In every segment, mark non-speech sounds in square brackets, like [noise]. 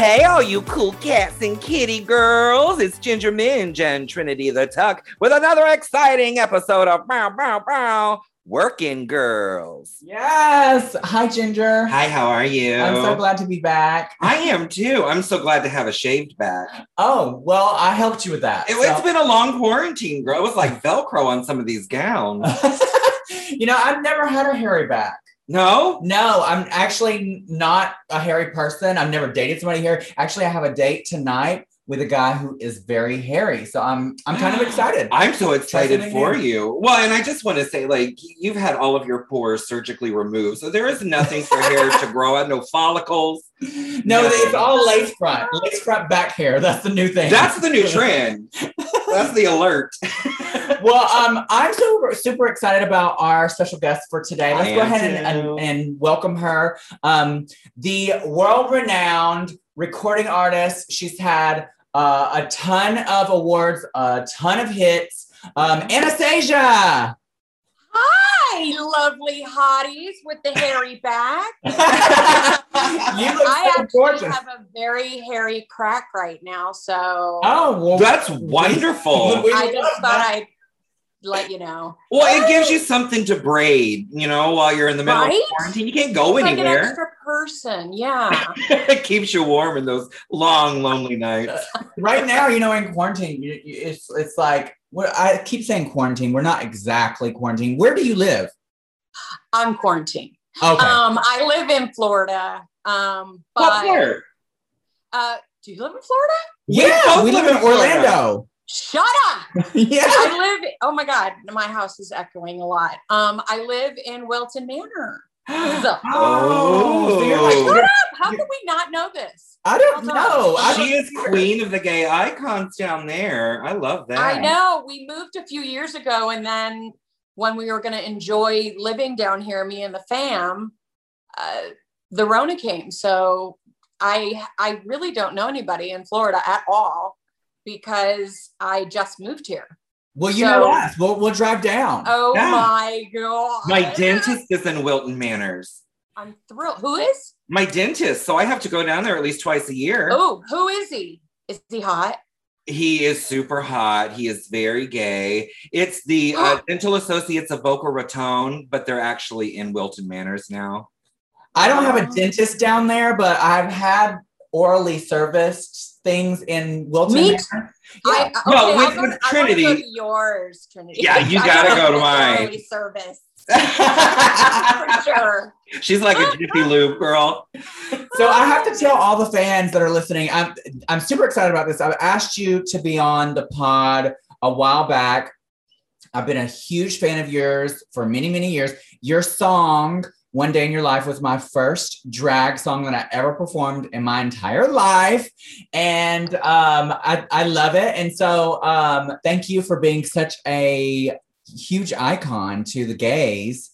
Hey, all you cool cats and kitty girls. It's Ginger Minj and Trinity the Tuck with another exciting episode of Bow Bow Bow Werkin' Girls. Yes. Hi, Ginger. Hi, how are you? I'm so glad to be back. I am too. I'm so glad to have a shaved back. Oh, well, I helped you with that. It, so- has been a long quarantine, girl. It was like Velcro on some of these gowns. [laughs] you know, I've never had a hairy back. No? No, I'm actually not a hairy person. I've never dated somebody hairy. Actually, I have a date tonight with a guy who is very hairy. So I'm I'm kind of [gasps] excited. I'm so excited for him. you. Well, and I just want to say, like, you've had all of your pores surgically removed. So there is nothing for hair to grow out, no follicles. no, it's all lace front, lace front back hair. That's the new thing. That's the new [laughs] trend. That's the alert. [laughs] well, um, I'm super super excited about our special guest for today. Let's I go ahead and, and, and welcome her. Um, the world renowned recording artist. She's had uh, a ton of awards, a ton of hits. Um, Anastacia. Hi, lovely hotties with the hairy back. [laughs] you look I so actually gorgeous. have a very hairy crack right now, so oh, well, That's wonderful. I just thought. I'd let you know. Well, it gives you something to braid, you know, while you're in the middle Right? of quarantine. You can't go It's like an anywhere. extra person. Yeah. [laughs] it keeps you warm in those long, lonely nights. [laughs] right now, you know, in quarantine, you, you- it's it's like what I keep saying quarantine. We're not exactly quarantine. Where do you live? I'm quarantined. Okay. Um, I live in Florida. Um, What part? uh, do you live in Florida? yeah, both we live in Florida. Orlando. Shut up. [laughs] yeah. I live. Oh my God, my house is echoing a lot. Um, I live in Wilton Manor. [gasps] So- Oh, so you're like- Oh. Shut up! How could we not know this? I don't Hold on. know. I She is queen of the gay icons down there. I love that. I know we moved a few years ago, and then when we were going to enjoy living down here, me and the fam, uh, the Rona came. So I I really don't know anybody in Florida at all because I just moved here. Well, you So- know us. We'll, we'll drive down. Oh Yeah. my god! My dentist is in Wilton Manors. I'm thrilled. Who is? My dentist, so I have to go down there at least twice a year. Oh, who is he? Is he hot? He is super hot. He is very gay. It's the [gasps] uh, Dental Associates of Boca Raton, but they're actually in Wilton Manors now. I don't have a dentist down there, but I've had orally serviced things in Wilton. Me Manor. I, okay, Well, with- I'll go, with to- I wanna Trinity- go to yours, Trinity. Yeah, you gotta go to mine. early Service [laughs] for sure. She's like a Jiffy Lube girl. So I have to tell all the fans that are listening, I'm I'm super excited about this. I've asked you to be on the pod a while back. I've been a huge fan of yours for many, many years. Your song, One Day in Your Life, was my first drag song that I ever performed in my entire life. And um, I, I love it. And so um, thank you for being such a huge icon to the gays.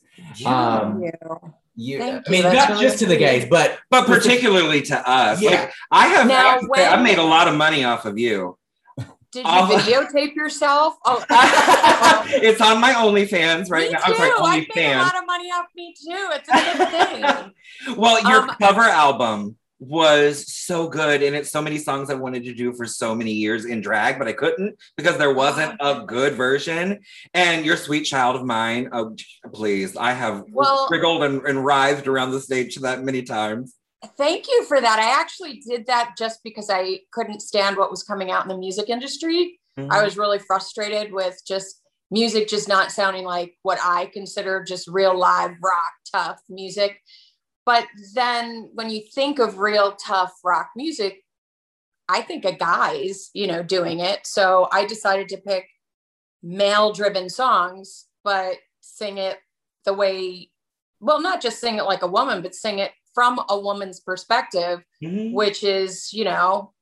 Um, Thank you. You, Thank I mean, you. Not really just to the gays, but but particularly to us. Yeah. Like I have, Now, I have I've made a lot of money off of you. Did you I'll- videotape yourself? Oh, [laughs] it's on my OnlyFans right me now. too. I'm sorry, I made a lot of money off me too. It's a good thing. [laughs] Well, your Um, cover album was so good, and it's so many songs I wanted to do for so many years in drag, but I couldn't because there wasn't a good version. And your sweet child of mine, oh please, I have Well- wriggled and, and writhed around the stage that many times. Thank you for that. I actually did that just because I couldn't stand what was coming out in the music industry. Mm-hmm. I was really frustrated with just music just not sounding like what I consider just real live rock tough music. But then when you think of real tough rock music, I think of guys, you know, doing it. So I decided to pick male driven songs, but sing it the way, well, not just sing it like a woman, but sing it from a woman's perspective Mhm. which is, you know,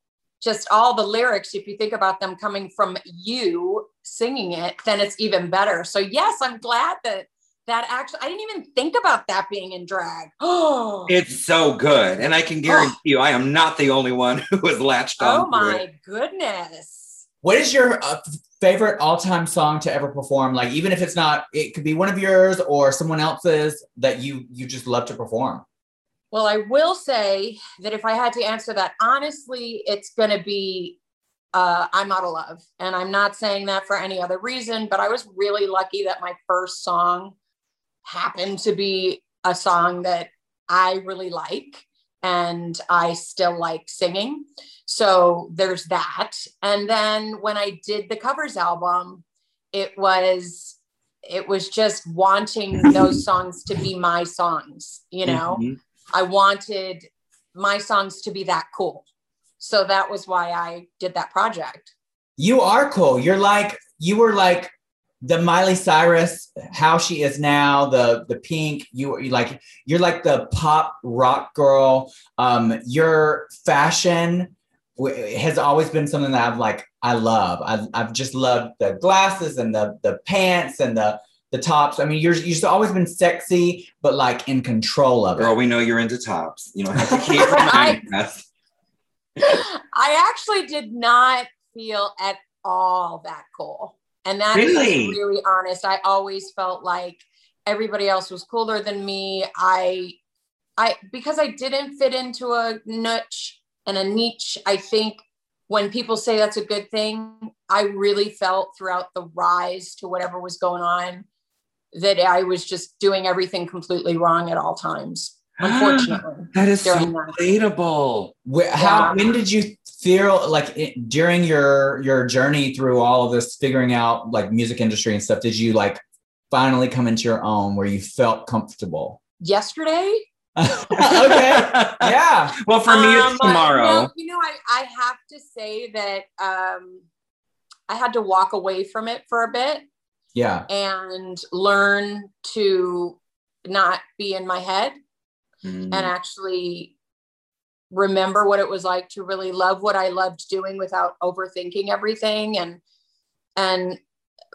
just all the lyrics, if you think about them coming from you singing it, then it's even better. So, yes, I'm glad that that actually, I didn't even think about that being in drag. Oh, [gasps] It's so good. And I can guarantee you, I am not the only one [laughs] who has latched on. oh my it. goodness. What is your uh, favorite all-time song to ever perform? Like, even if it's not, it could be one of yours or someone else's that you you just love to perform. Well, I will say that if I had to answer that honestly, it's going to be uh, I'm out of love. And I'm not saying that for any other reason, but I was really lucky that my first song happened to be a song that I really like and I still like singing. So there's that. And then when I did the covers album, it was it was just wanting those [laughs] songs to be my songs, you know. Mm-hmm. I wanted my songs to be that cool. So that was why I did that project. You are cool. You're like, you were like the Miley Cyrus, how she is now, the the pink, you you like you're like the pop rock girl. Um, your fashion has always been something that I've like I love. I've, I've just loved the glasses and the the pants and the the tops. I mean, you're you've always been sexy, but like in control of Girl, it. Girl, we know you're into tops. You don't have to [laughs] keep reminding us. [laughs] I actually did not feel at all that cool. And that really? is really honest. I always felt like everybody else was cooler than me. I I because I didn't fit into a niche and a niche, I think when people say that's a good thing, I really felt throughout the rise to whatever was going on that I was just doing everything completely wrong at all times. [gasps] Unfortunately, that is so relatable. How? Yeah. When did you feel like it, during your your journey through all of this, figuring out like music industry and stuff? Did you like finally come into your own where you felt comfortable? Yesterday. [laughs] okay. Yeah. [laughs] Well, for me, it's um, tomorrow. No, you know, I, I have to say that um, I had to walk away from it for a bit. Yeah. And learn to not be in my head mm. and actually remember what it was like to really love what I loved doing without overthinking everything and and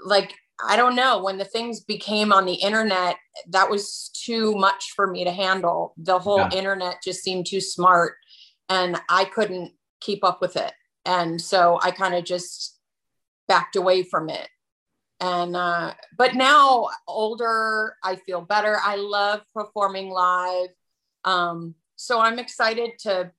like I don't know when the things became on the internet that was too much for me to handle the whole yeah. internet just seemed too smart and I couldn't keep up with it and so I kind of just backed away from it and uh but now older I feel better I love performing live um, so I'm excited to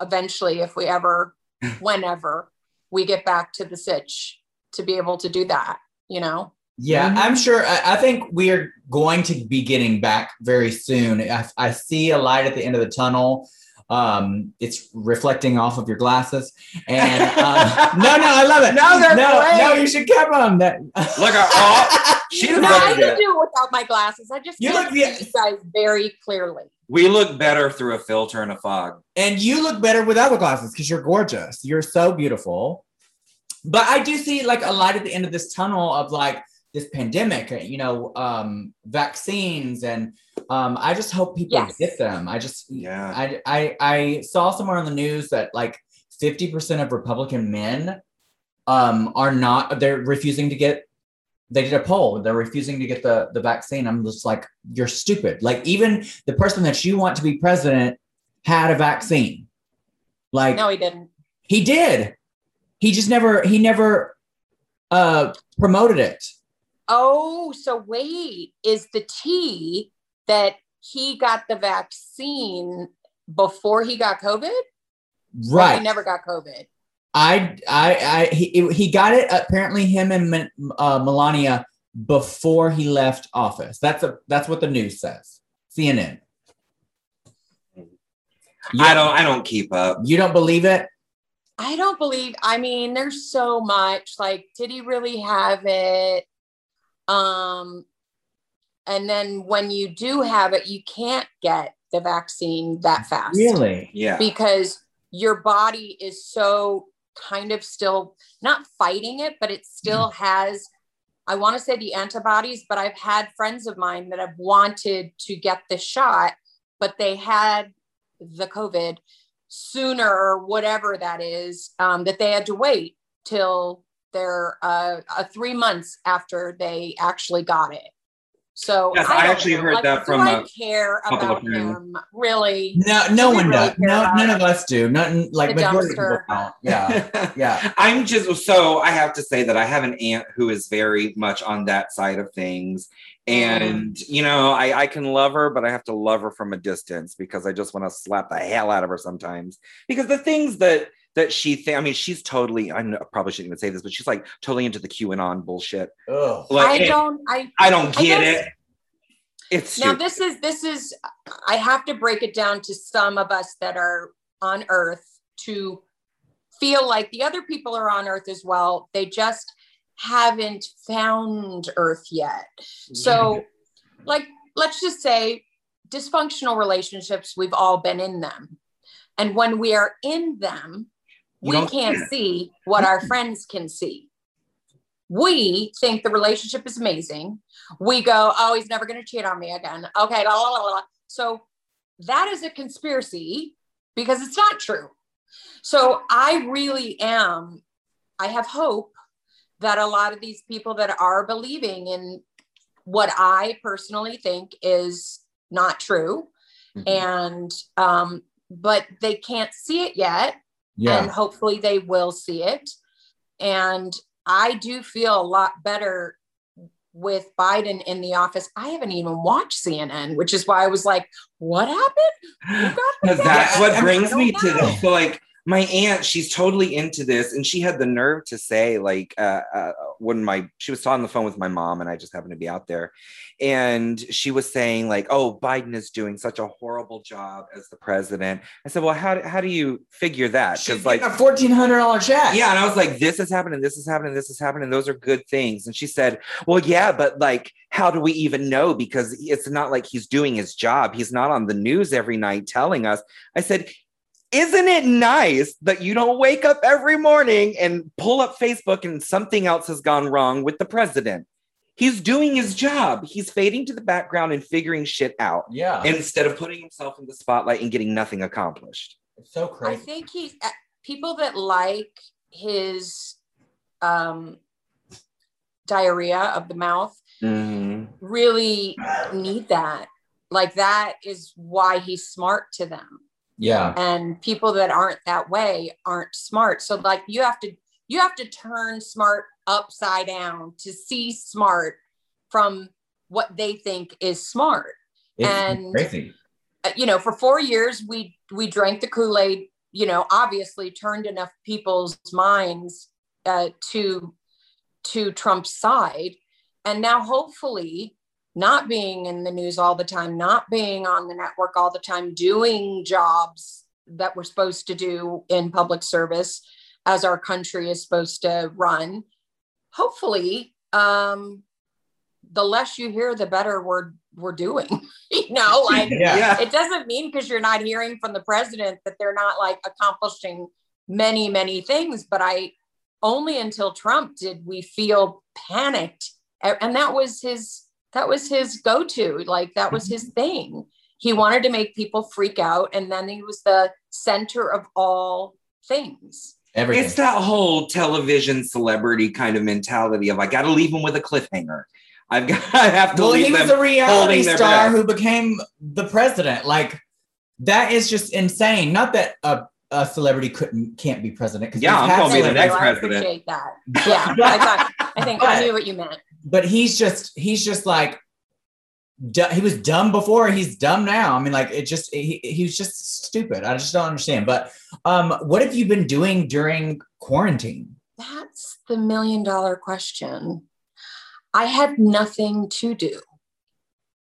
eventually, if we ever, [laughs] whenever we get back to the sitch, to be able to do that, you know? Yeah, mm-hmm. I'm sure. I, I, think we're going to be getting back very soon. I, I, see a light at the end of the tunnel. Um, it's reflecting off of your glasses, and uh, [laughs] no, no, I love it. [laughs] No, they're no, great. no, you should keep them. That [laughs] look, oh, she's no, I can do it without my glasses. I just you look see you guys very clearly. We look better through a filter and a fog. And you look better without the glasses because you're gorgeous. You're so beautiful. But I do see like a light at the end of this tunnel of like this pandemic, you know, um, vaccines, and um, I just hope people yes. get them. I just, yeah, I, I, I saw somewhere on the news that like 50% of Republican men um, are not, they're refusing to get they did a poll. They're refusing to get the, the vaccine. I'm just like, you're stupid. Like, even the person that you want to be president had a vaccine. Like, no, he didn't. He did. He just never, he never uh, promoted it. Oh, so wait, is the T that he got the vaccine before he got COVID? Right. he never got COVID. I, I, I, he, he got it. Apparently, him and uh, Melania before he left office. That's a that's what the news says. CNN. You, I don't. I don't keep up. You don't believe it. I don't believe. I mean, there's so much. Like, did he really have it? Um, and then when you do have it, you can't get the vaccine that fast. Really? Yeah. Because your body is so kind of still not fighting it, but it still mm. has, I want to say the antibodies, but I've had friends of mine that have wanted to get the shot, but they had the COVID sooner or whatever that is, um, that they had to wait till they're uh, uh, three months after they actually got it. So Yes, I don't actually know. heard Like, that do from I a care couple of about friends. him really. No, no we one really does. No, none of us do. Nothing like The majority of people don't. Yeah, [laughs] yeah. I'm just so I have to say that I have an aunt who is very much on that side of things. And you know, I, I can love her, but I have to love her from a distance because I just want to slap the hell out of her sometimes. Because the things that that she th- I mean, she's totally I, probably shouldn't even say this, but she's like totally into the QAnon bullshit. Ugh. Like I it- don't. I I don't I get guess- it. It's now stupid. this is this is. I have to break it down to some of us that are on Earth to feel like the other people are on Earth as well. They just haven't found Earth yet. So, mm-hmm. like, let's just say dysfunctional relationships, we've all been in them. And when we are in them, You we can't see what our friends can see. We think the relationship is amazing. We go, oh, he's never going to cheat on me again. Okay. La, la, la, la. So that is a conspiracy because it's not true. So I really am, I have hope that a lot of these people that are believing in what I personally think is not true. Mhm. And, um, but they can't see it yet. Yeah. And hopefully they will see it. And I do feel a lot better with Biden in the office. I haven't even watched CNN, which is why I was like, what happened? Because [laughs] that's what I- I brings me to know. this. So like my aunt, she's totally into this, and she had the nerve to say, like, uh, uh, when my she was on the phone with my mom, and I just happened to be out there, and she was saying, like, oh, Biden is doing such a horrible job as the president. I said, well, how do, how do you figure that? She's Because like a fourteen hundred dollar check. yeah, and I was like, this is happening, this is happening, this is happening. Those are good things. And she said, well, yeah, but like, how do we even know? Because it's not like he's doing his job. He's not on the news every night telling us. I said, isn't it nice that you don't wake up every morning and pull up Facebook and something else has gone wrong with the president? He's doing his job. He's fading to the background and figuring shit out Yeah. instead of putting himself in the spotlight and getting nothing accomplished. it's so crazy. I think he's uh, people that like his um, diarrhea of the mouth Mhm. really need that. Like that is why he's smart to them. Yeah. And people that aren't that way aren't smart. So like you have to you have to turn smart upside down to see smart from what they think is smart. It's and- crazy. uh, you know, for four years we we drank the Kool Aid. You know, obviously turned enough people's minds uh, to to Trump's side, and now hopefully, not being in the news all the time, not being on the network all the time, doing jobs that we're supposed to do in public service, as our country is supposed to run. Hopefully, um, the less you hear, the better we're we're doing. [laughs] you know, [laughs] like Yeah. it doesn't mean because you're not hearing from the president that they're not like accomplishing many many things but i only until trump did we feel panicked and that was his that was his go-to like that was mm-hmm. his thing he wanted to make people freak out and then he was the center of all things Everything. It's that whole television celebrity kind of mentality of I got to leave them with a cliffhanger. I've got [laughs] I have to well, leave he was them. a reality star who became the president. Like that is just insane. Not that a, a celebrity couldn't can't be president. 'cause Yeah, we've I'm gonna be the celebrities, next I president. appreciate that yeah i thought i think i knew what you meant But he's just he's just like du- he was dumb before. He's dumb now. I mean, like it just he he was just stupid. I just don't understand. But um, what have you been doing during quarantine? That's the million dollar question. I had nothing to do.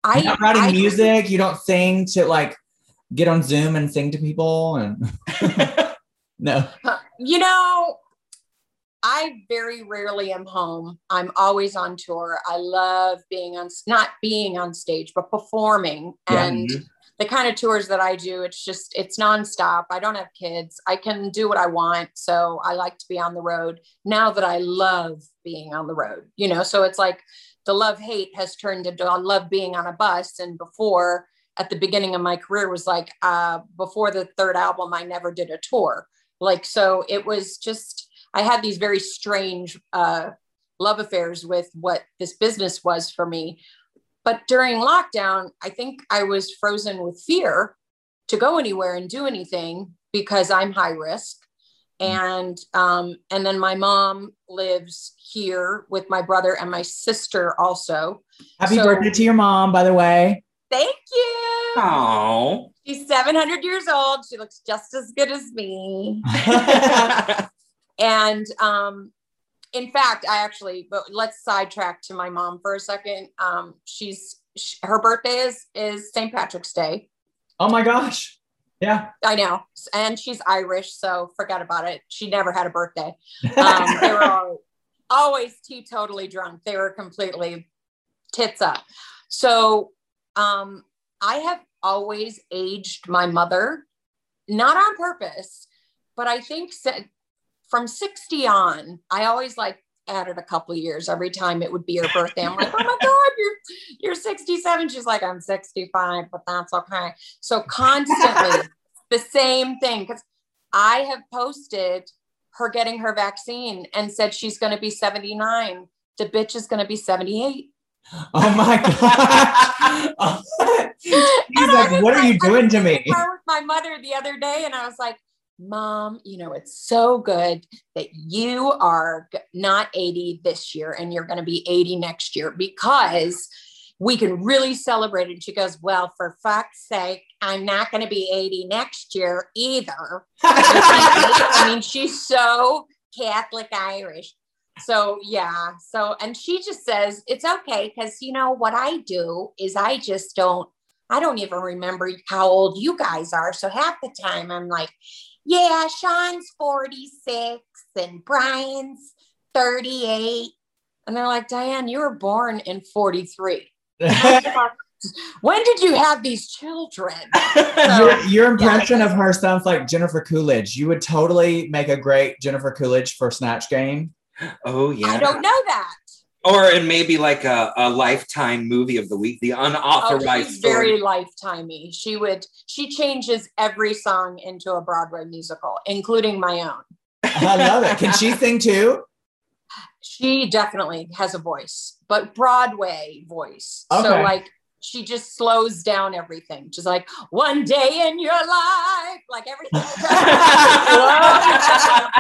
I You're not writing I- music. You don't sing to like get on Zoom and sing to people and [laughs] no. You know, I very rarely am home. I'm always on tour. I love being on, not being on stage, but performing. Yeah. And mm-hmm. the kind of tours that I do, it's just, it's nonstop. I don't have kids. I can do what I want. So I like to be on the road now that I love being on the road, you know? So it's like the love hate has turned into I love being on a bus. And before, at the beginning of my career, was like, uh, before the third album, I never did a tour. Like, so it was just, I had these very strange uh, love affairs with what this business was for me. But during lockdown, I think I was frozen with fear to go anywhere and do anything because I'm high risk. And um, and then my mom lives here with my brother and my sister also. Happy So- birthday to your mom, by the way. Thank you. Oh. She's 700 years old. She looks just as good as me. [laughs] And um, in fact, I actually, but let's sidetrack to my mom for a second. Um, she's sh her birthday is is St. Patrick's Day. oh my gosh. Yeah. I know, and she's Irish, so forget about it. She never had a birthday. [laughs] Um, they were all, always teetotally drunk. They were completely tits up. So um, I have always aged my mother, not on purpose, but I think from 60 on, I always like added a couple years every time it would be her birthday. I'm like, oh my God, [laughs] you're you're 67. She's like, I'm 65, but that's okay. So constantly [laughs] the same thing. Because I have posted her getting her vaccine and said she's going to be 79. The bitch is going to be 78. Oh my [laughs] god. [laughs] He's And like, what are you doing to me? my mother the other day, and I was like, Mom, you know, it's so good that you are not 80 this year and you're going to be 80 next year because we can really celebrate. And she goes, Well, for fuck's sake, I'm not going to be 80 next year either. [laughs] I mean, she's so Catholic Irish. So, yeah. So, and she just says, It's okay because, you know, what I do is I just don't, I don't even remember how old you guys are. So, half the time I'm like, Yeah, Sean's 46 and Brian's 38. And they're like, Diane, you were born in 43. [laughs] When did you have these children? [laughs] your, your impression of her sounds like Jennifer Coolidge. You would totally make a great Jennifer Coolidge for Snatch Game. Oh yeah. I don't know that. Or it may be like a, a lifetime movie of the week, the Oh, unauthorized she's story. very lifetimey. She would she changes every song into a Broadway musical, including my own. I love it. Can she [laughs] sing too? She definitely has a voice, but Broadway voice. So like she just slows down everything. She's like, one day in your life, like everything [laughs] slows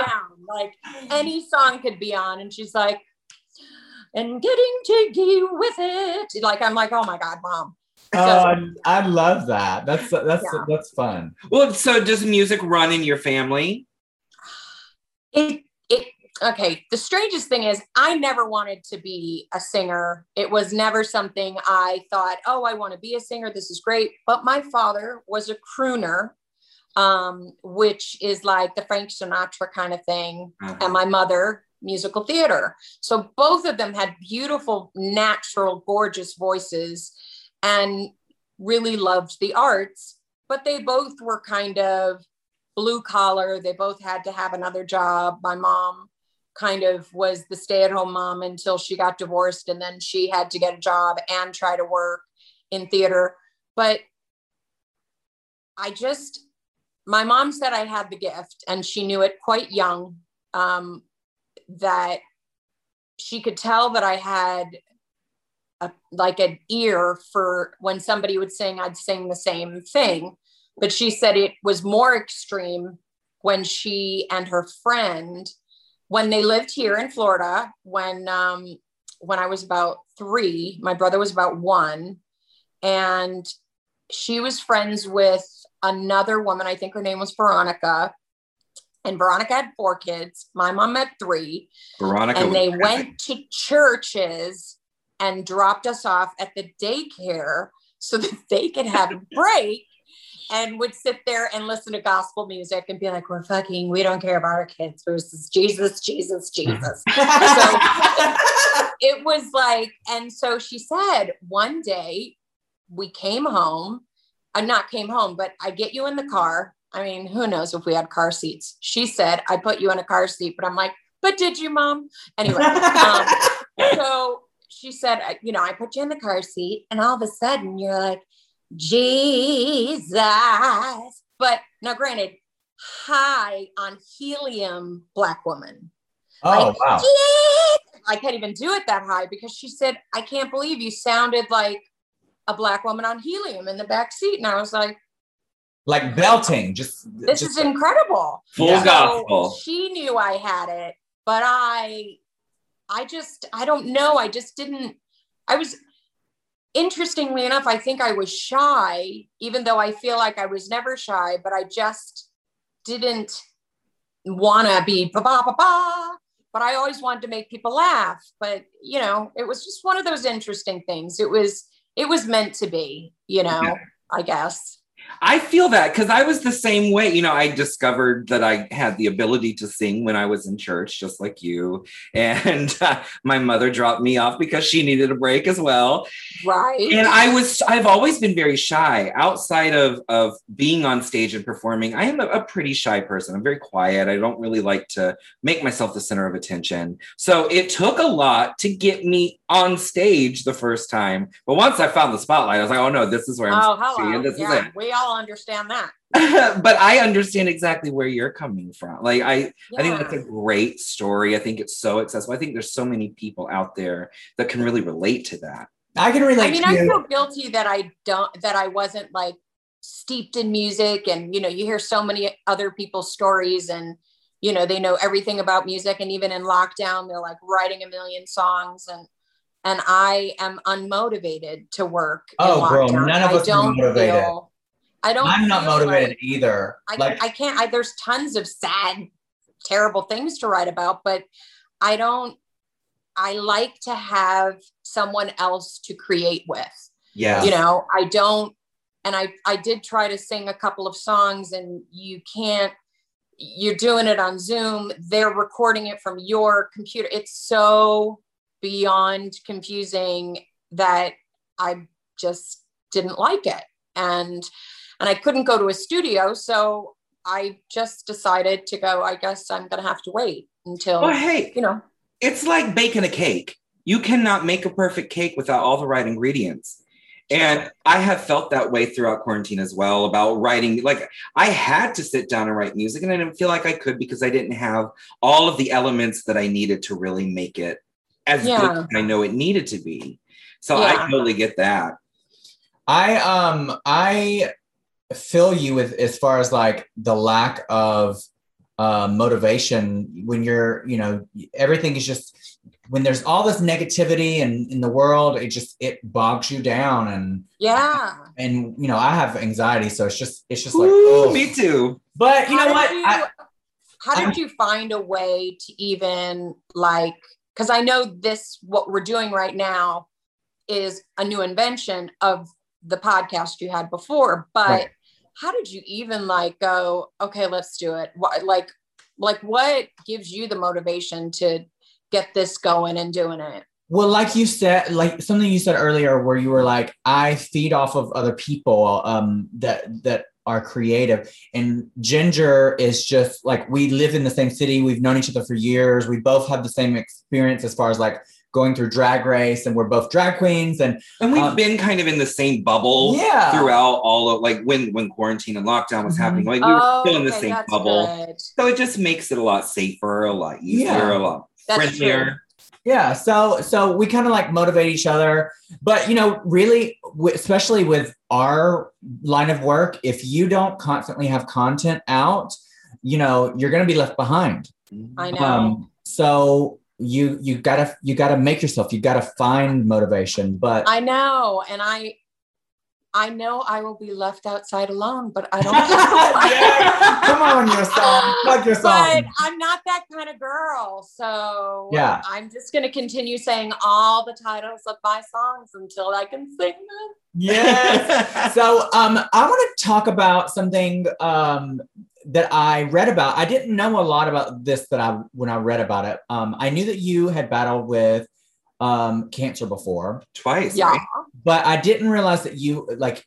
down. Like any song could be on, and she's like, and getting jiggy with it. Like I'm like, oh my god, mom. Oh, I, I love that. That's that's Yeah. that's fun. Well, so does music run in your family? it it okay the strangest thing is i never wanted to be a singer it was never something i thought oh i want to be a singer this is great but my father was a crooner um, which is like the frank sinatra kind of thing Uh-huh. and my mother musical theater so both of them had beautiful natural gorgeous voices and really loved the arts but they both were kind of blue collar. They both had to have another job. My mom kind of was the stay at home mom until she got divorced, and then she had to get a job and try to work in theater. But I just, my mom said I had the gift, and she knew it quite young um, that she could tell that I had. A, like an ear for when somebody would sing, I'd sing the same thing but she said it was more extreme when she and her friend when they lived here in florida when um, when i was about three my brother was about one and she was friends with another woman. I think her name was veronica. And veronica had four kids. My mom had three. Veronica. and they went to churches and dropped us off at the daycare so that [laughs] they could have a [laughs] break and would sit there and listen to gospel music and be like, we're fucking, we don't care about our kids. Versus Jesus, Jesus, [laughs] Jesus. it was like, and so she said one day we came home, uh, not came home, but I get you in the car. I mean, who knows if we had car seats? She said, I put you in a car seat, but I'm like, but did you, mom? Anyway, [laughs] um, so she said, you know, I put you in the car seat, and all of a sudden you're like, Jesus. But now, granted, high on helium, black woman. oh Like, wow. I can't even do it that high because she said, I can't believe you sounded like a black woman on helium in the back seat. And I was like, like belting, just this just, is incredible. Full Yeah. So gospel. she knew I had it, but I, I just, I don't know. I just didn't, I was, interestingly enough, I think I was shy, even though I feel like I was never shy, but I just didn't want to be ba ba ba ba. But I always wanted to make people laugh. But you know, it was just one of those interesting things. It was, it was meant to be, you know, Yeah. I guess. I feel that because I was the same way. You know, I discovered that I had the ability to sing when I was in church, just like you. [laughs] And uh, my mother dropped me off because she needed a break as well. Right. And I was, I've always been very shy outside of, of being on stage and performing. I am a, a pretty shy person. I'm very quiet. I don't really like to make myself the center of attention. So it took a lot to get me on stage the first time. But once I found the spotlight, I was like, oh no, this is where I'm Oh, supposed to hello. and this yeah, is it. we all understand that. [laughs] but I understand exactly where you're coming from. Like I, I think that's a great story. I think it's so accessible. I think there's so many people out there that can really relate to that. I can relate I mean, to I feel guilty that I don't, that I wasn't like steeped in music. And, you know, you hear so many other people's stories and, you know, they know everything about music. And even in lockdown, they're like writing a million songs. And, and I am unmotivated to work. in Oh, girl, none of I us are don't motivated. Feel, I don't. I'm not motivated like- either. I, like I can't I there's tons of sad terrible things to write about but I don't I like to have someone else to create with Yeah. you know I don't and I I did try to sing a couple of songs and you can't you're doing it on Zoom they're recording it from your computer it's so beyond confusing that I just didn't like it and and I couldn't go to a studio so I just decided to go I guess I'm going to have to wait until Well, hey, you know it's like baking a cake. You cannot make a perfect cake without all the right ingredients. And I have felt that way throughout quarantine as well about writing. Like I had to sit down and write music, and I didn't feel like I could because I didn't have all of the elements that I needed to really make it as Yeah. good as I know it needed to be. So Yeah. I totally get that. I um I feel you with as far as like the lack of uh, motivation when you're you know everything is just when there's all this negativity and in the world it just it bogs you down and yeah and you know I have anxiety so it's just it's just like oh. me too. but you know How what did you- I, how did I'm- you find a way to even like because i know this what we're doing right now is a new invention of the podcast you had before but Right. How did you even like go okay let's do it like like what gives you the motivation to get this going and doing it Well, like you said, like something you said earlier, where you were like, I feed off of other people um, that that are creative, and Ginger is just like we live in the same city. We've known each other for years. We both have the same experience as far as like going through drag race, and we're both drag queens. And And we've Um, been kind of in the same bubble yeah, throughout all of like when when quarantine and lockdown was Mhm. happening. Like we were Oh, still in the okay, same bubble. good. So it just makes it a lot safer, a lot easier, Yeah. a lot That's friendlier. yeah. So so we kind of like motivate each other, but you know, really, w- especially with our line of work, if you don't constantly have content out, you know, you're going to be left behind. i know Um, so you you gotta you gotta make yourself. You gotta find motivation. But I know, and I, I know I will be left outside alone, but I don't. [laughs] [laughs] Yeah, come on, your song, plug your But. I'm not that kind of girl, so Yeah. I'm just gonna continue saying all the titles of my songs until I can sing them. Yes. [laughs] so um, I want to talk about something um, that I read about. I didn't know a lot about this that I when I read about it. Um, I knew that you had battled with um, cancer before, Twice, Yeah, right? but I didn't realize that you like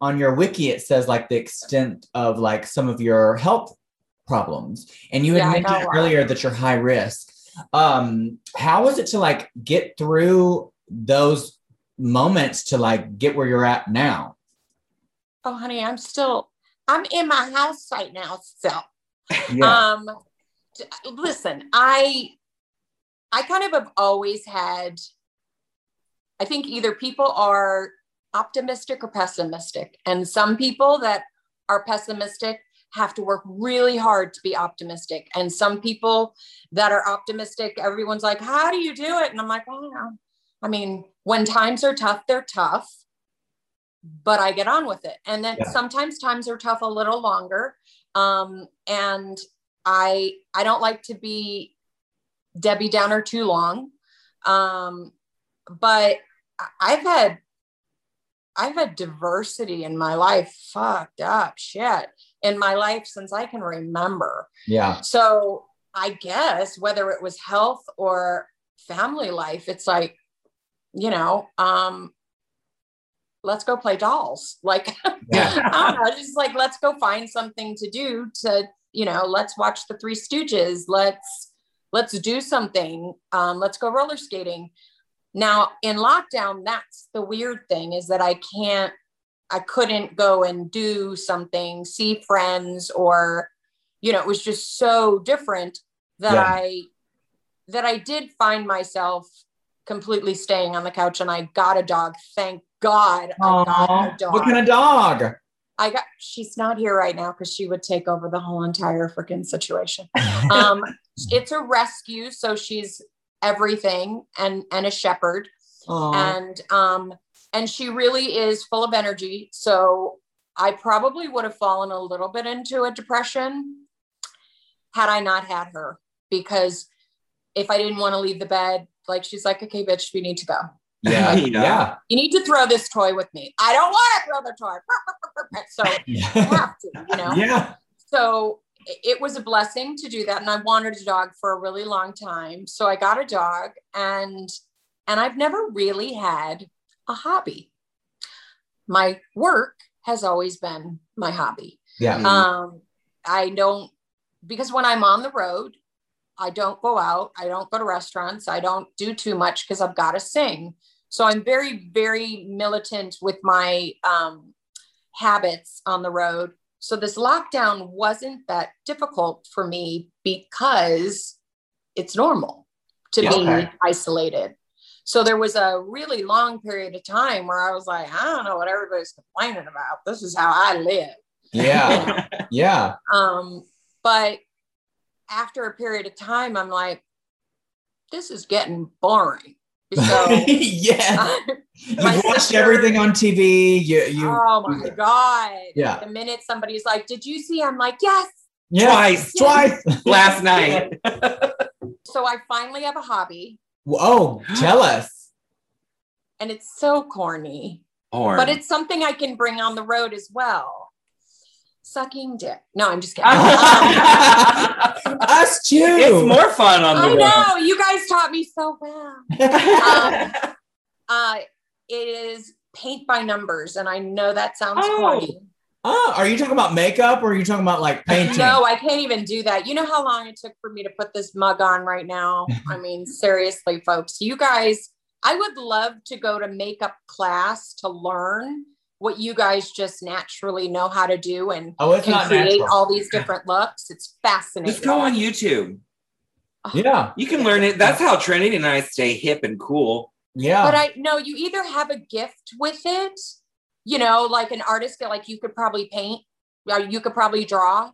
on your wiki it says like the extent of like some of your health problems, and you had Yeah, mentioned earlier that you're high risk. Um, how was it to like get through those moments to like get where you're at now? Oh, honey, I'm still. I'm in my house right now, still. Yeah. Um, listen, I, I kind of have always had. I think either people are optimistic or pessimistic. And some people that are pessimistic have to work really hard to be optimistic. And some people that are optimistic, everyone's like, How do you do it? And I'm like, Oh, no. I mean, when times are tough, they're tough, but I get on with it. And then yeah. sometimes times are tough a little longer. Um, and I I don't like to be Debbie Downer too long. Um, but I've had I've had diversity in my life, fucked up shit in my life since I can remember. Yeah. So I guess whether it was health or family life, it's like, you know, um, let's go play dolls. [laughs] Like, yeah. I don't know, just like, let's go find something to do to, you know, let's watch the Three Stooges. Let's, let's do something. Um, let's go roller skating. Now in lockdown, that's the weird thing is that I can't, I couldn't go and do something, see friends, or, you know, it was just so different that yeah. I, that I did find myself completely staying on the couch and I got a dog. Thank God I got a dog. What kind of dog? I got she's not here right now because she would take over the whole entire freaking situation. [laughs] um, it's a rescue, so she's everything and and a shepherd Aww. and um and she really is full of energy so i probably would have fallen a little bit into a depression had i not had her because if i didn't want to leave the bed like she's like okay bitch we need to go yeah, [laughs] yeah. You need to throw this toy with me. I don't want to throw the toy. [laughs] So [laughs] you have to, you know? Yeah. So it was a blessing to do that and i wanted a dog for a really long time so i got a dog and and i've never really had a hobby my work has always been my hobby yeah mm-hmm. um i don't because when i'm on the road i don't go out i don't go to restaurants i don't do too much because i've got to sing so i'm very very militant with my um habits on the road so this lockdown wasn't that difficult for me because it's normal to yeah, be okay. isolated. So there was a really long period of time where I was like, I don't know what everybody's complaining about. This is how I live. Yeah. [laughs] yeah. Um, but after a period of time, I'm like, this is getting boring. So [laughs] yeah, uh, you watched sister, everything on TV. You, you. Oh my god! Yeah. The minute somebody's like, "Did you see?" I'm like, "Yes." Yeah. Twice. Yes. [laughs] Twice. Last [laughs] night. so I finally have a hobby. Oh, tell us. And it's so corny. Or. But it's something I can bring on the road as well sucking dick. No, I'm just kidding. [laughs] [laughs] Us too. It's more fun on the I know. You guys taught me so well. [laughs] um, uh, it is paint by numbers, and I know that sounds oh. corny. Oh, are you talking about makeup or are you talking about like painting? No, I can't even do that. You know how long it took for me to put this mug on right now? I mean, seriously, folks, you guys, I would love to go to makeup class to learn what you guys just naturally know how to do and oh, it's can create natural. all these different looks. It's fascinating. Just go on YouTube. Oh. Yeah. You can learn it. That's how Trinity and I stay hip and cool. Yeah. But I know you either have a gift with it, you know, like an artist, like you could probably paint, or you could probably draw.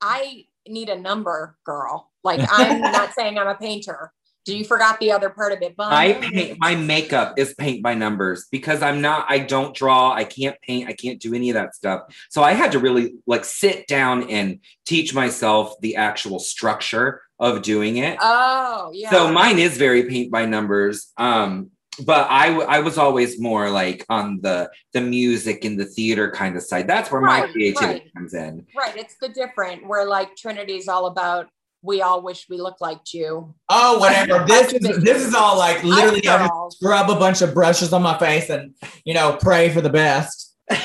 I need a number girl. Like I'm [laughs] not saying I'm a painter, you forgot the other part of it. But I paint my makeup is paint by numbers because I'm not, I don't draw, I can't paint, I can't do any of that stuff. So I had to really like sit down and teach myself the actual structure of doing it. Oh, yeah. So mine is very paint by numbers. Um, but I, w- I was always more like on the the music and the theater kind of side. That's where right, my creativity right. comes in. Right. It's the different where like Trinity's all about we all wish we looked like you. Oh, whatever. [laughs] this is this is all like literally I scrub a bunch of brushes on my face and you know pray for the best. [laughs]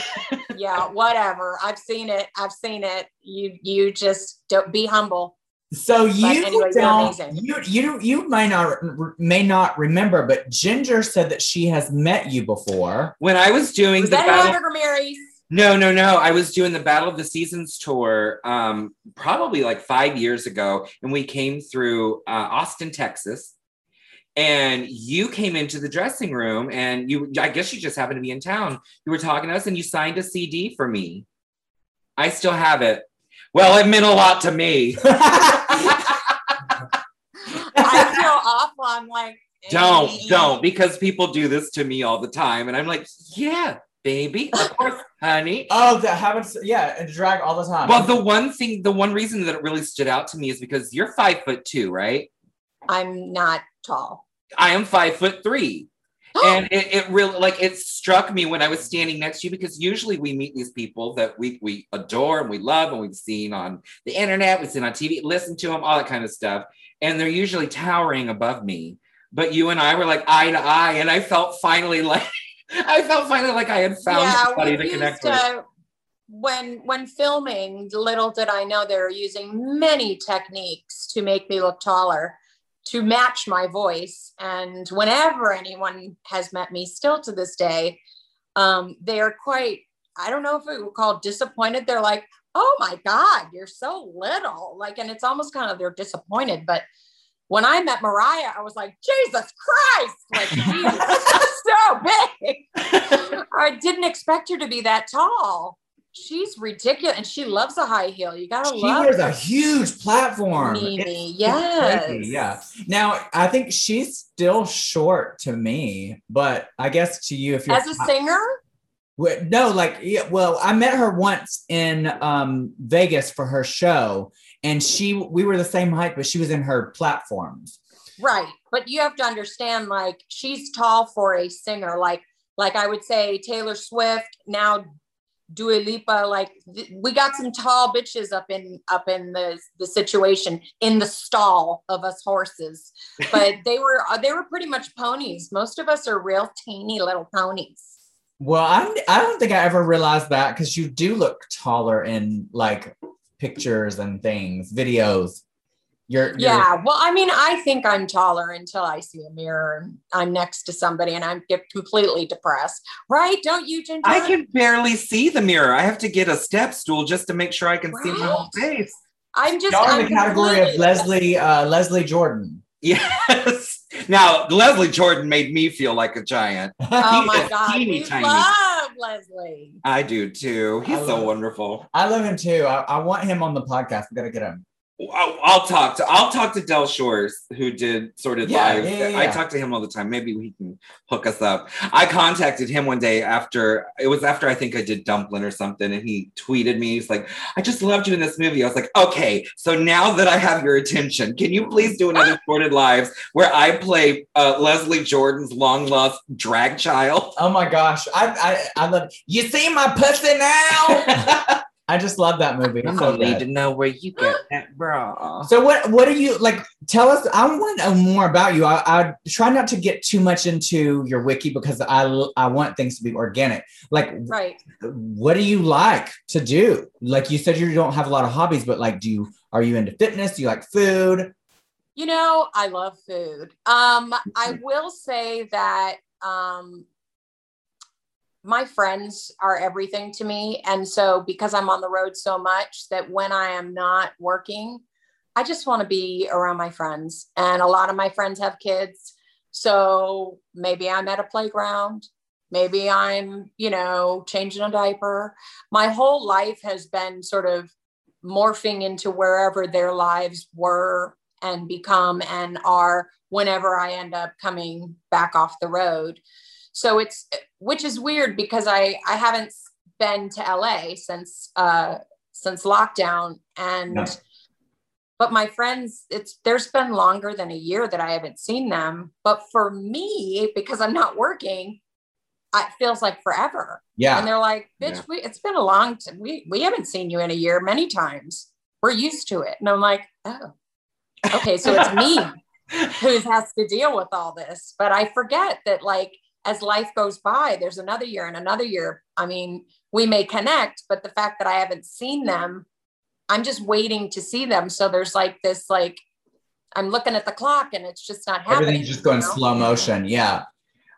yeah, whatever. I've seen it. I've seen it. You you just don't be humble. So you anyway, don't you you you may not may not remember, but Ginger said that she has met you before. When I was doing was the that battle- Hamburger Mary's? No, no, no. I was doing the Battle of the Seasons tour um, probably like five years ago, and we came through uh, Austin, Texas. and you came into the dressing room and you I guess you just happened to be in town. You were talking to us and you signed a CD for me. I still have it. Well, it meant a lot to me. [laughs] I feel awful. I'm like, don't, don't, because people do this to me all the time. And I'm like, yeah, baby, of course, honey. oh, that happens. Yeah, and drag all the time. Well, the one thing, the one reason that it really stood out to me is because you're five foot two, right? I'm not tall. I am five foot three. [gasps] and it, it really like it struck me when I was standing next to you because usually we meet these people that we we adore and we love and we've seen on the internet, we've seen on TV, listen to them, all that kind of stuff, and they're usually towering above me. But you and I were like eye to eye, and I felt finally like [laughs] I felt finally like I had found somebody to used connect with. to- when when filming, little did I know they were using many techniques to make me look taller, to match my voice. And whenever anyone has met me, still to this day, um, they are quite. I don't know if it would call disappointed. They're like, "Oh my God, you're so little!" Like, and it's almost kind of they're disappointed. But when I met Mariah, I was like, "Jesus Christ!" Like, she's so big. [laughs] I didn't expect her to be that tall. She's ridiculous, and she loves a high heel. You gotta she love She wears a huge platform. Mimi. Yes. crazy, yeah. Now I think she's still short to me, but I guess to you, if you're As a singer, no, like yeah, well, I met her once in um Vegas for her show, and she we were the same height, but she was in her platforms. right? But you have to understand, like, she's tall for a singer. Like, like I would say Taylor Swift now. Dua Lipa, like th- we got some tall bitches up in up in the the situation in the stall of us horses, [laughs] but they were uh, they were pretty much ponies. Most of us are real teeny little ponies. Well, I I don't think I ever realized that because you do look taller in like pictures and things, videos. You're, you're Yeah. Well, I mean, I think I'm taller until I see a mirror and I'm next to somebody and I get completely depressed. Right? Don't you, Ginger? I can barely see the mirror. I have to get a step stool just to make sure I can see my whole face. I'm just Y'all in I'm the category of Leslie uh, Leslie Jordan. Yes. [laughs] Now Leslie Jordan made me feel like a giant. Oh He my God. teeny We tiny. love Leslie. I do too. He's I so love- wonderful. I love him too. I, I want him on the podcast. We gotta get him. I'll, I'll talk to I'll talk to Del Shores who did Sordid Yeah, live. yeah, yeah, I talk to him all the time. Maybe he can hook us up. I contacted him one day after it was after I think I did Dumplin' or something, and he tweeted me. He's like, "I just loved you in this movie." I was like, "Okay, so now that I have your attention, can you please do another [laughs] Sordid Lives where I play uh, Leslie Jordan's long lost drag child?" Oh my gosh. I I, I love you see my pussy now. [laughs] I just love that movie. I'm so gonna need to know where you get [gasps] that bra. So what what do you like tell us I want to know more about you. I, I try not to get too much into your wiki because I I want things to be organic. Like Right. what do you like to do? Like you said you don't have a lot of hobbies but like do you are you into fitness? Do you like food? You know, I love food. Um, I will say that um, my friends are everything to me. And so, because I'm on the road so much, that when I am not working, I just want to be around my friends. And a lot of my friends have kids. So maybe I'm at a playground. Maybe I'm, you know, changing a diaper. My whole life has been sort of morphing into wherever their lives were and become and are whenever I end up coming back off the road. So it's which is weird because I I haven't been to LA since uh since lockdown and No. but my friends it's there's been longer than a year that I haven't seen them but for me because I'm not working it feels like forever Yeah. and they're like, bitch, Yeah. we, it's been a long time. We, we haven't seen you in a year many times. We're used to it. And I'm like, oh, okay. So it's me [laughs] who has to deal with all this. But I forget that, like, as life goes by, there's another year and another year. I mean, we may connect, but the fact that I haven't seen them, I'm just waiting to see them. So there's like this, like, I'm looking at the clock and it's just not happening. Everything's just going you know? slow motion. Yeah.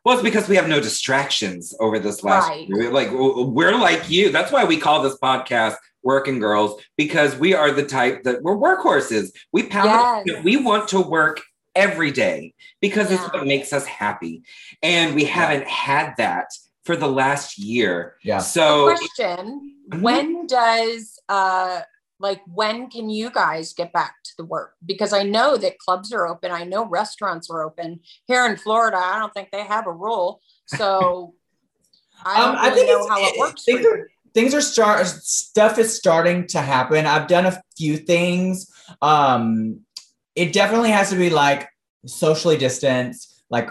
Well, it's because we have no distractions over this last Right. year. Like we're like you. That's why we call this podcast Werkin' Girls because we are the type that we're workhorses. We pound. Yes. We want to work every day because it's what makes us happy. And we haven't had that for the last year. Yeah. So Question: Mhm. When does uh like when can you guys get back to the work? Because I know that clubs are open. I know restaurants are open here in Florida. I don't think they have a rule, so [laughs] I don't Um, I really think know it's- how it it- works. for things you. are- things are start stuff is starting to happen. I've done a few things. Um, it definitely has to be like socially distanced. Like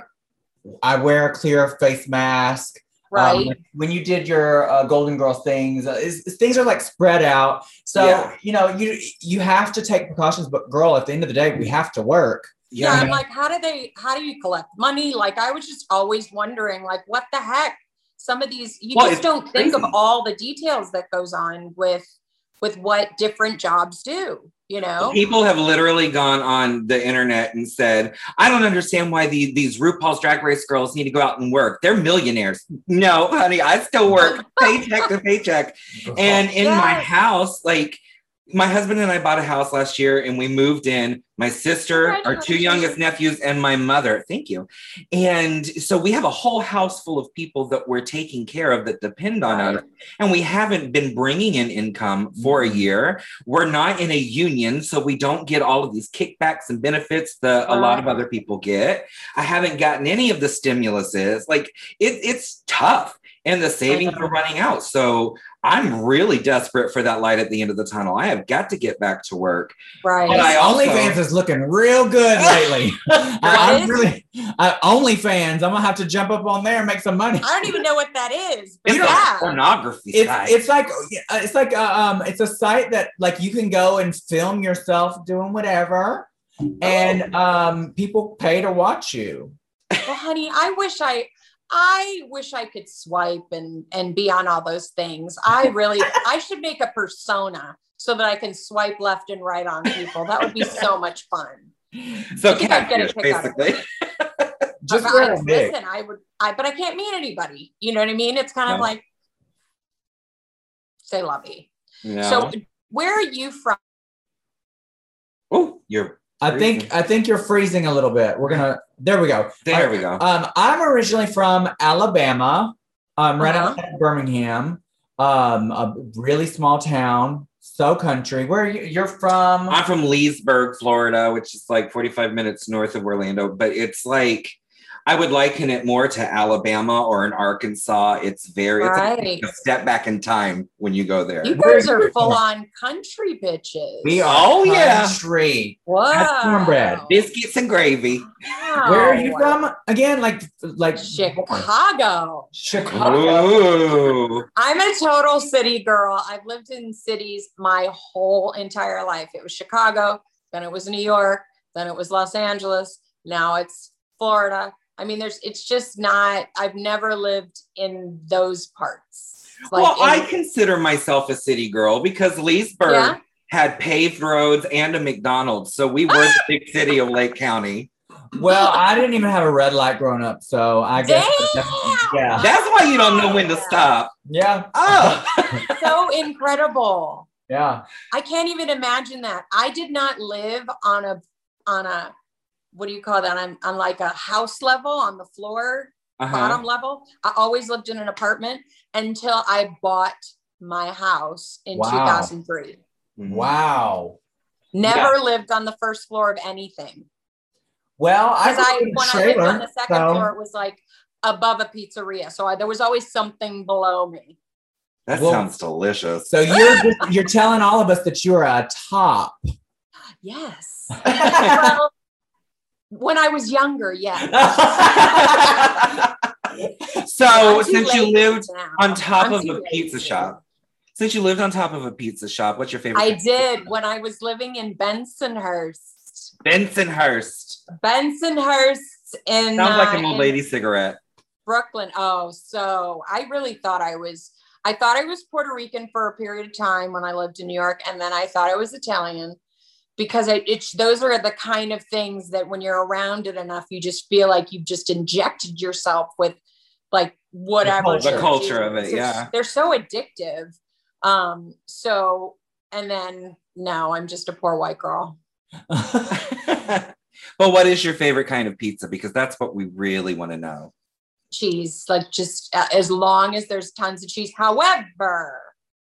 I wear a clear face mask. right? Um, when you did your uh, Golden Girls things, uh, things are like spread out. So Yeah. you know you you have to take precautions. But girl, at the end of the day, we have to work. yeah, yeah, I'm like, how do they? How do you collect money? Like, I was just always wondering, like, what the heck? Some of these, you Well, just don't think of all the details that goes on with with what different jobs do. You know? People have literally gone on the internet and said, I don't understand why the, these RuPaul's Drag Race girls need to go out and work. They're millionaires. No, honey, I still work [laughs] paycheck to paycheck. And in my house, like my husband and I bought a house last year and we moved in. My sister, our two youngest nephews, and my mother. Thank you. And so we have a whole house full of people that we're taking care of that depend on us. And we haven't been bringing in income for a Mhm. year. We're not in a union, so we don't get all of these kickbacks and benefits that a lot of other people get. I haven't gotten any of the stimuluses. Like it, it's tough, and the savings are running out. So I'm really desperate for that light at the end of the tunnel. I have got to get back to work. right. But I also- OnlyFans is looking real good lately. [laughs] I, I'm is? really uh, OnlyFans. I'm gonna have to jump up on there and make some money. I don't even know what that is. But It's yeah. a pornography It's site. it's like it's like uh, um it's a site that like you can go and film yourself doing whatever, and um people pay to watch you. well, honey, I wish I I wish I could swipe and and be on all those things. I really [laughs] I should make a persona so that I can swipe left and right on people. That would be [laughs] so much fun. so I think I'd get a catfish, kick out of basically. [laughs] Just I- a listen, I would I but I can't meet anybody. You know what I mean? It's kind of No. like say lovey. No. So where are you from? oh, you're I think I think you're freezing a little bit. We're gonna there we go. there. We go. Um, I'm originally from Alabama, um, right Uh-huh. outside of Birmingham, um, a really small town, so country. Where are you? You're from? I'm from Leesburg, Florida, which is like 45 minutes north of Orlando, but it's like I would liken it more to Alabama or in Arkansas. It's very it's like a step back in time when you go there. You guys are full on country bitches. we are Oh, yeah. country. Wow. cornbread. Biscuits and gravy. Where are you from again? Like like Chicago. Chicago. Ooh. I'm a total city girl. I've lived in cities my whole entire life. It was Chicago, then it was New York, then it was Los Angeles, now it's Florida. I mean, there's it's just not, I've never lived in those parts. Like well, I consider myself a city girl because Leesburg Yeah? had paved roads and a McDonald's. So we were the ah! big city of Lake County. Well, I didn't even have a red light growing up, so I guess Damn! yeah, That's why you don't know when to stop. yeah, Oh. [laughs] so incredible. yeah. I can't even imagine that. I did not live on a on a what do you call that? On, on like a house level on the floor, Uh-huh. bottom level. I always lived in an apartment until I bought my house in Wow. 2003. Mhm. Wow. Never lived on the first floor of anything. Well, I Because I, grew up in a when I lived on the second so- floor, it was like above a pizzeria. So I, there was always something below me. That Well- sounds delicious. So you're just, you're telling all of us that you're a top. Yes. [laughs] well, when I was younger, yeah. [laughs] [laughs] so since you lived now. on top I'm of a pizza lazy. shop, since you lived on top of a pizza shop, what's your favorite? I did shop? when I was living in Bensonhurst. Bensonhurst. Bensonhurst in, Sounds like uh, an old lady cigarette. Brooklyn. Oh, so I really thought I was. I thought I was Puerto Rican for a period of time when I lived in New York, and then I thought I was Italian because it, it's those are the kind of things that when you're around it enough, you just feel like you've just injected yourself with like whatever The you're culture of it, yeah. they're so addictive. Um, so and then now I'm just a poor white girl. [laughs] But what is your favorite kind of pizza? Because that's what we really want to know. cheese, like just uh, as long as there's tons of cheese. However,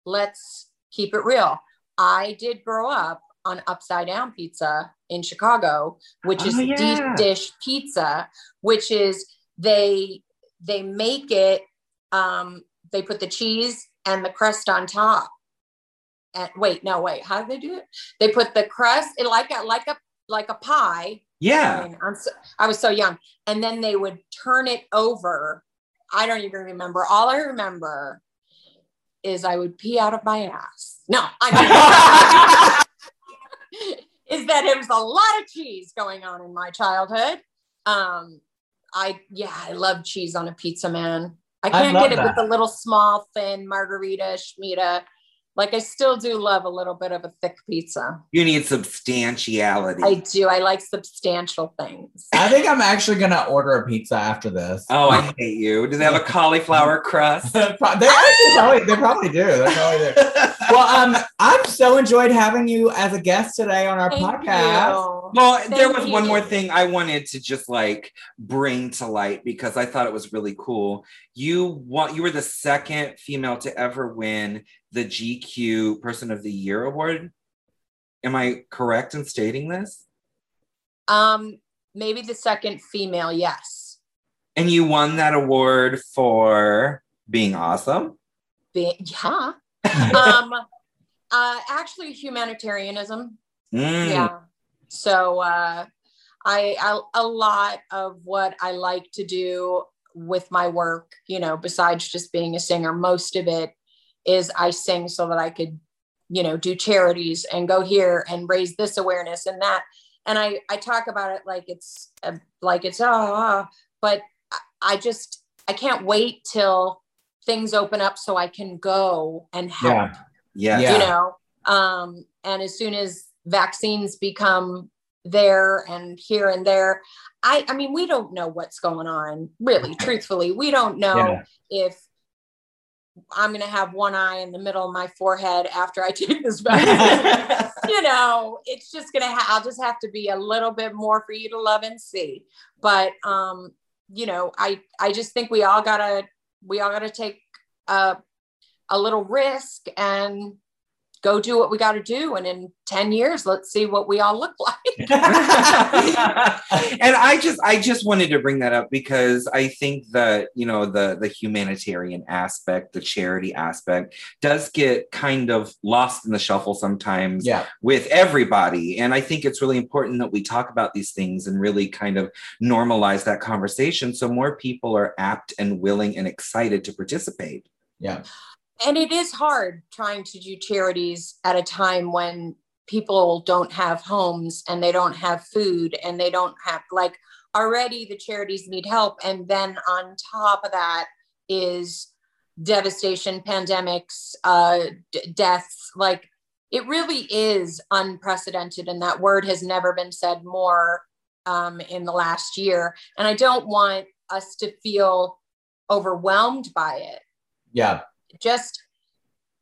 let's keep it real. I did grow up on upside down pizza in Chicago, which is Oh, yeah. deep dish pizza, which is they they make it um they put the cheese and the crust on top. And wait, no, wait, how do they do it? They put the crust it like a like a like a pie I, Yeah. mean, I'm so, I was so young. And then they would turn it over. I don't even remember. All I remember is I would pee out of my ass. No, I [laughs] mean, [laughs] is that it was a lot of cheese going on in my childhood. Um, I yeah, I love cheese on a pizza, man. I can't love get it with that. the little small, thin margarita, schmita. Like I still do love a little bit of a thick pizza. You need substantiality. I do. I like substantial things. I think I'm actually gonna order a pizza after this. oh, I hate you. Do they have a cauliflower [laughs] crust? they probably, they probably do. They probably do. [laughs] Well, um, I've so enjoyed having you as a guest today on our Thank podcast. you. Well, there Thank was one more thing I wanted to just like bring to light because I thought it was really cool. You want you were the second female to ever win the GQ Person of the Year award. Am I correct in stating this? Um, maybe the second female, yes. And you won that award for being awesome. Be- yeah. [laughs] um, uh, actually, humanitarianism. Mm. Yeah. So uh, I, I a lot of what I like to do with my work, you know, besides just being a singer, most of it is I sing so that I could, you know, do charities and go here and raise this awareness and that. And I I talk about it like it's uh, like it's ah, ah, but I- just I can't wait till things open up so I can go and help Yeah. Yeah. Yeah. you know um and as soon as vaccines become there and here and there. I i mean we don't know what's going on really truthfully. We don't know Yeah. if i'm going to have one eye in the middle of my forehead after i [laughs] take this vaccine. [laughs] You know it's just gonna ha- i'll just have to be a little bit more for you to love and see. But um you know i i just think we all gotta we all gotta take a a little risk and go do what we got to do and in 10 years let's see what we all look like [laughs] [laughs] and I just I just wanted to bring that up because I think that you know the the humanitarian aspect, the charity aspect does get kind of lost in the shuffle sometimes yeah. with everybody. And I think it's really important that we talk about these things and really kind of normalize that conversation so more people are apt and willing and excited to participate. Yeah. And it is hard trying to do charities at a time when people don't have homes and they don't have food and they don't have like already the charities need help. And then on top of that is devastation pandemics uh d- deaths. Like it really is unprecedented and that word has never been said more um, in the last year. And i don't want us to feel overwhelmed by it. Yeah. Just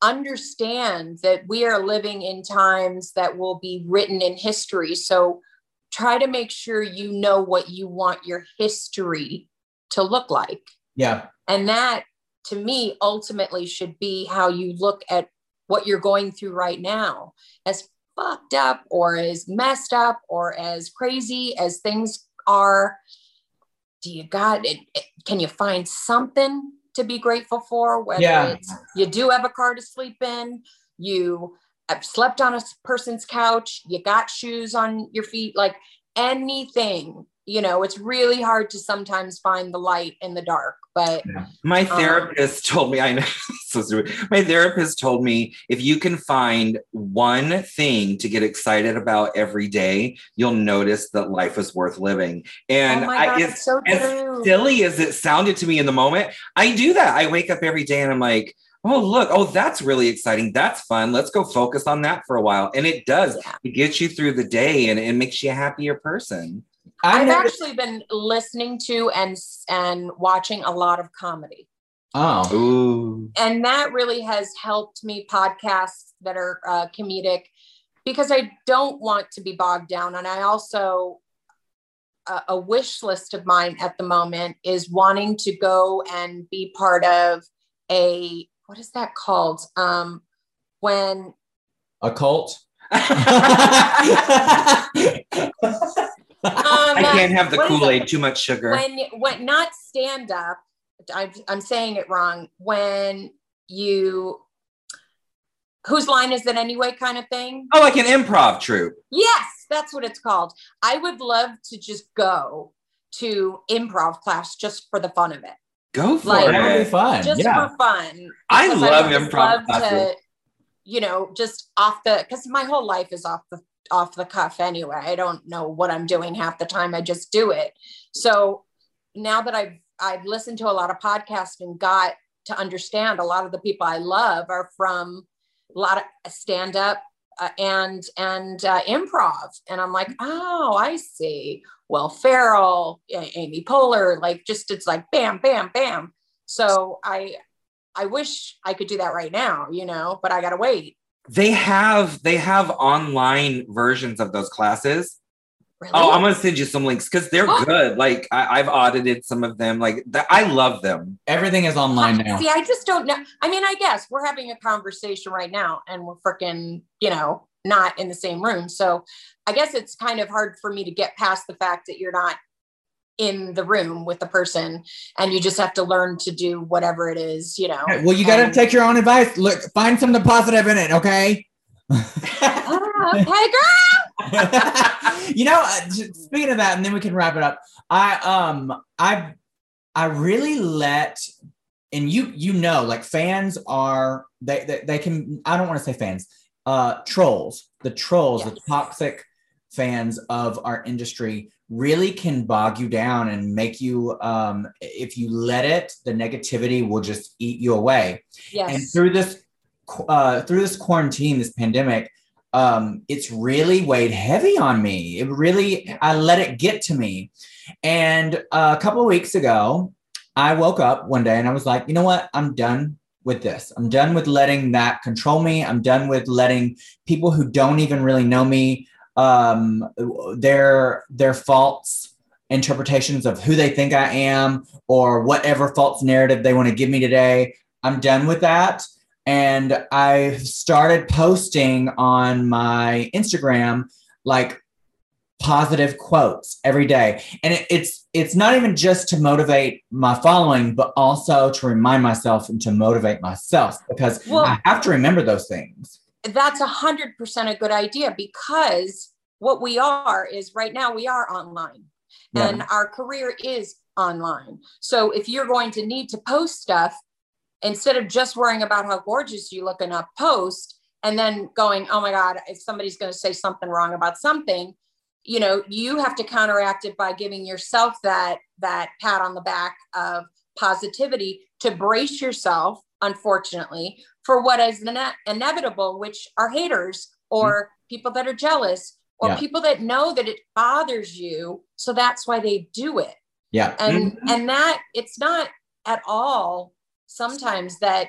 understand that we are living in times that will be written in history. So try to make sure you know what you want your history to look like. Yeah. And that to me ultimately should be how you look at what you're going through right now. As fucked up or as messed up or as crazy as things are, do you got it? Can you find something to be grateful for? Whether Yeah. it's you do have a car to sleep in, you have slept on a person's couch, you got shoes on your feet, like anything. You know, it's really hard to sometimes find the light in the dark, but My Um, therapist told me, [laughs] I know, so stupid. My therapist told me if you can find one thing to get excited about every day, you'll notice that life is worth living. And oh my I, it's it's so as true. silly as it sounded to me in the moment, I do that. I wake up every day and I'm like, oh, look, oh, that's really exciting. That's fun. Let's go focus on that for a while. And it does. Yeah. It gets you through the day and it makes you a happier person. I I've never, actually been listening to and and watching a lot of comedy. oh. Ooh. and that really has helped me podcasts that are uh, comedic because i don't want to be bogged down and i also a, a wish list of mine at the moment is wanting to go and be part of a what is that called? Um, when A cult. [laughs] [laughs] um, I can't have the what is it? Kool Aid, too much sugar. when when not stand up I'm, I'm saying it wrong when you whose line is it anyway kind of thing oh, like an improv troupe. yes that's what it's called i would love to just go to improv class just for the fun of it Go for Like- That would be it. fun. just yeah. for fun I love would just improv classes. to you know just off the because my whole life is off the off the cuff anyway. I don't know what i'm doing half the time. I just do it. So now that i've i've listened to a lot of podcasts and got to understand a lot of the people i love are from a lot of stand up uh, and and uh, improv. And i'm like oh i see. Will Ferrell, A- amy poehler like just it's like bam bam bam. So i i wish i could do that right now you know but i gotta wait They have they have online versions of those classes. really Oh, I'm gonna send you some links because they're [gasps] good. Like I, I've audited some of them. Like th- I love them. Everything is online now. See, I just don't know. I mean, I guess we're having a conversation right now and we're freaking, you know, not in the same room. So I guess it's kind of hard for me to get past the fact that you're not in the room with the person and you just have to learn to do whatever it is, you know. Well, you got to take your own advice. Look, find something positive in it, okay? [laughs] [laughs] Okay, girl. [laughs] you know, uh, speaking of that, and then we can wrap it up. I um, I, I really let, and you you know, like fans are they they, they can. I don't want to say fans. Uh, trolls. The trolls, the toxic fans of our industry really can bog you down and make you um if you let it the negativity will just eat you away yes. and through this uh, through this quarantine, this pandemic, um, it's really weighed heavy on me. It really, I let it get to me. And uh, a couple of weeks ago, I woke up one day and I was like, you know what? I'm done with this. I'm done with letting that control me. I'm done with letting people who don't even really know me um, their their false interpretations of who they think I am or whatever false narrative they want to give me today. I'm done with that. And I started posting on my Instagram like positive quotes every day. And it, it's it's not even just to motivate my following, but also to remind myself and to motivate myself because Well- I have to remember those things. that's a hundred percent a good idea because what we are is right now we are online Yeah. and our career is online. So if you're going to need to post stuff, instead of just worrying about how gorgeous you look in a post and then going, oh my God, if somebody's going to say something wrong about something, you know, you have to counteract it by giving yourself that that pat on the back of positivity to brace yourself, unfortunately, for what is ine- inevitable, which are haters or mm-hmm. people that are jealous or Yeah. people that know that it bothers you. So that's why they do it. Yeah. And and that it's not at all sometimes that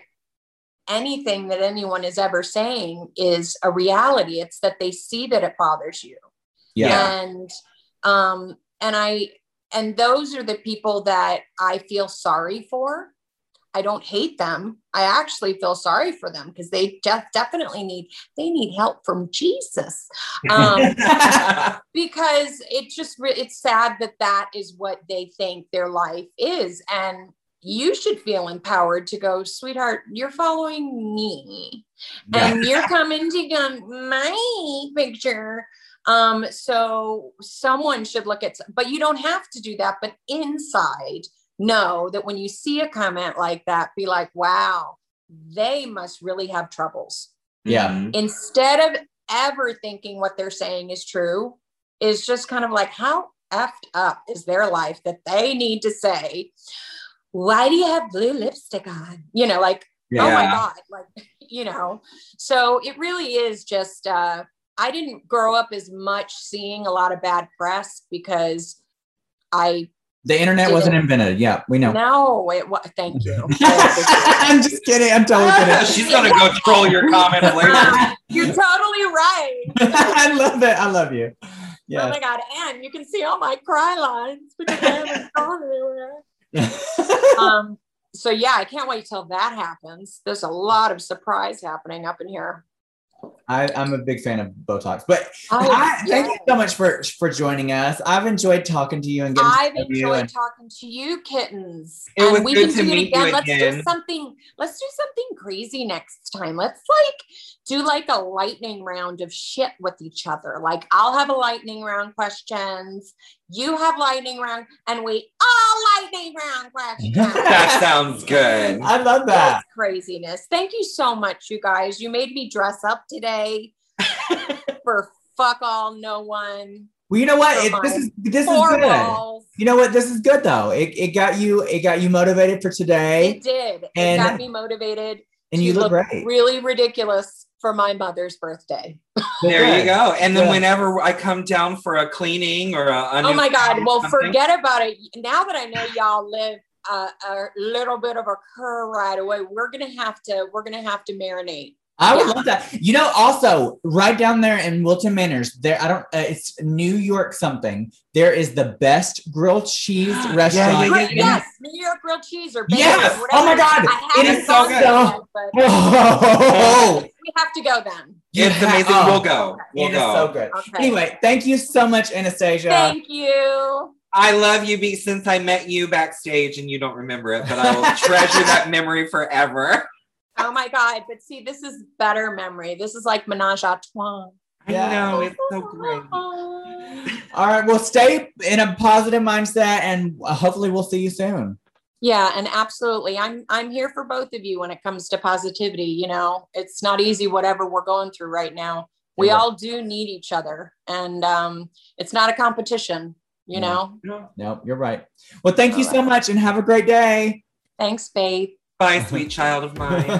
anything that anyone is ever saying is a reality. It's that they see that it bothers you Yeah. and um and i and those are the people that i feel sorry for i don't hate them. I actually feel sorry for them because they def- definitely need they need help from jesus. Um [laughs] because it just re- it's sad that that is what they think their life is and you should feel empowered to go sweetheart you're following me and you're coming to get my picture. Um so someone should look at but you don't have to do that but inside know that when you see a comment like that be like wow they must really have troubles Yeah. Mhm. instead of ever thinking what they're saying is true is just kind of like how effed up is their life that they need to say why do you have blue lipstick on you know like Yeah. oh my god like [laughs] you know so it really is just uh i didn't grow up as much seeing a lot of bad press because i The internet wasn't invented. Yeah, we know. no it wa- thank you [laughs] I'm just kidding. I'm totally kidding. [laughs] She's gonna go troll your comment [laughs] later. you're totally right I love it. I love you. Yes. Oh my god! And you can see all my cry lines because I haven't gone anywhere. Um. So yeah, I can't wait till that happens. There's a lot of surprise happening up in here. I, I'm a big fan of Botox, but Oh, I, thank you so much for for joining us. I've enjoyed talking to you and getting I've to know you. enjoyed talking to you, kittens. It and was we good can to do meet it again. you Let's do something. Let's do something crazy next time. Let's like do like a lightning round of shit with each other. Like I'll have a lightning round questions. You have lightning round, and we all lightning round [laughs] questions. That sounds good. [laughs] I love that. That's craziness. Thank you so much, you guys. You made me dress up today [laughs] for fuck all, no one. Well, you know what? It, this is this is good. balls. You know what? This is good though. It, it got you it got you motivated for today, It did. It And- got me motivated. and to you look great. really ridiculous for my mother's birthday. [laughs] There you go. And then Good. whenever I come down for a cleaning or a, a Oh my God. Well, forget about it. Now that I know y'all live uh, a little bit of a cur right away, we're gonna have to we're gonna have to marinate. I would Yeah. love that. You know, also right down there in Wilton Manors, there I don't. Uh, it's New York something. There is the best grilled cheese [gasps] restaurant. yeah, Grilled- in- yes, New York grilled cheese or bacon, Yes! or Oh my. God! I It haven't is so gone good. yet, but [laughs] Oh, [laughs] we have to go then. You It's amazing. oh, we'll go. We'll it is go. so good. Okay. Anyway, thank you so much, Anastacia. Thank you. I love you, B, since I met you backstage and you don't remember it, but I will [laughs] treasure that memory forever. Oh my God. But see, this is better memory. This is like menage a trois. Yeah. I know, it's so great. [laughs] All right, well, stay in a positive mindset, and uh, hopefully, we'll see you soon. Yeah, and absolutely. I'm I'm here for both of you when it comes to positivity, you know. It's not easy whatever we're going through right now. We Yeah. all do need each other and um it's not a competition, you Yeah. know. No, you're right. Well, thank you All so much, and have a great day. Thanks, babe. Bye, sweet [laughs] child of mine.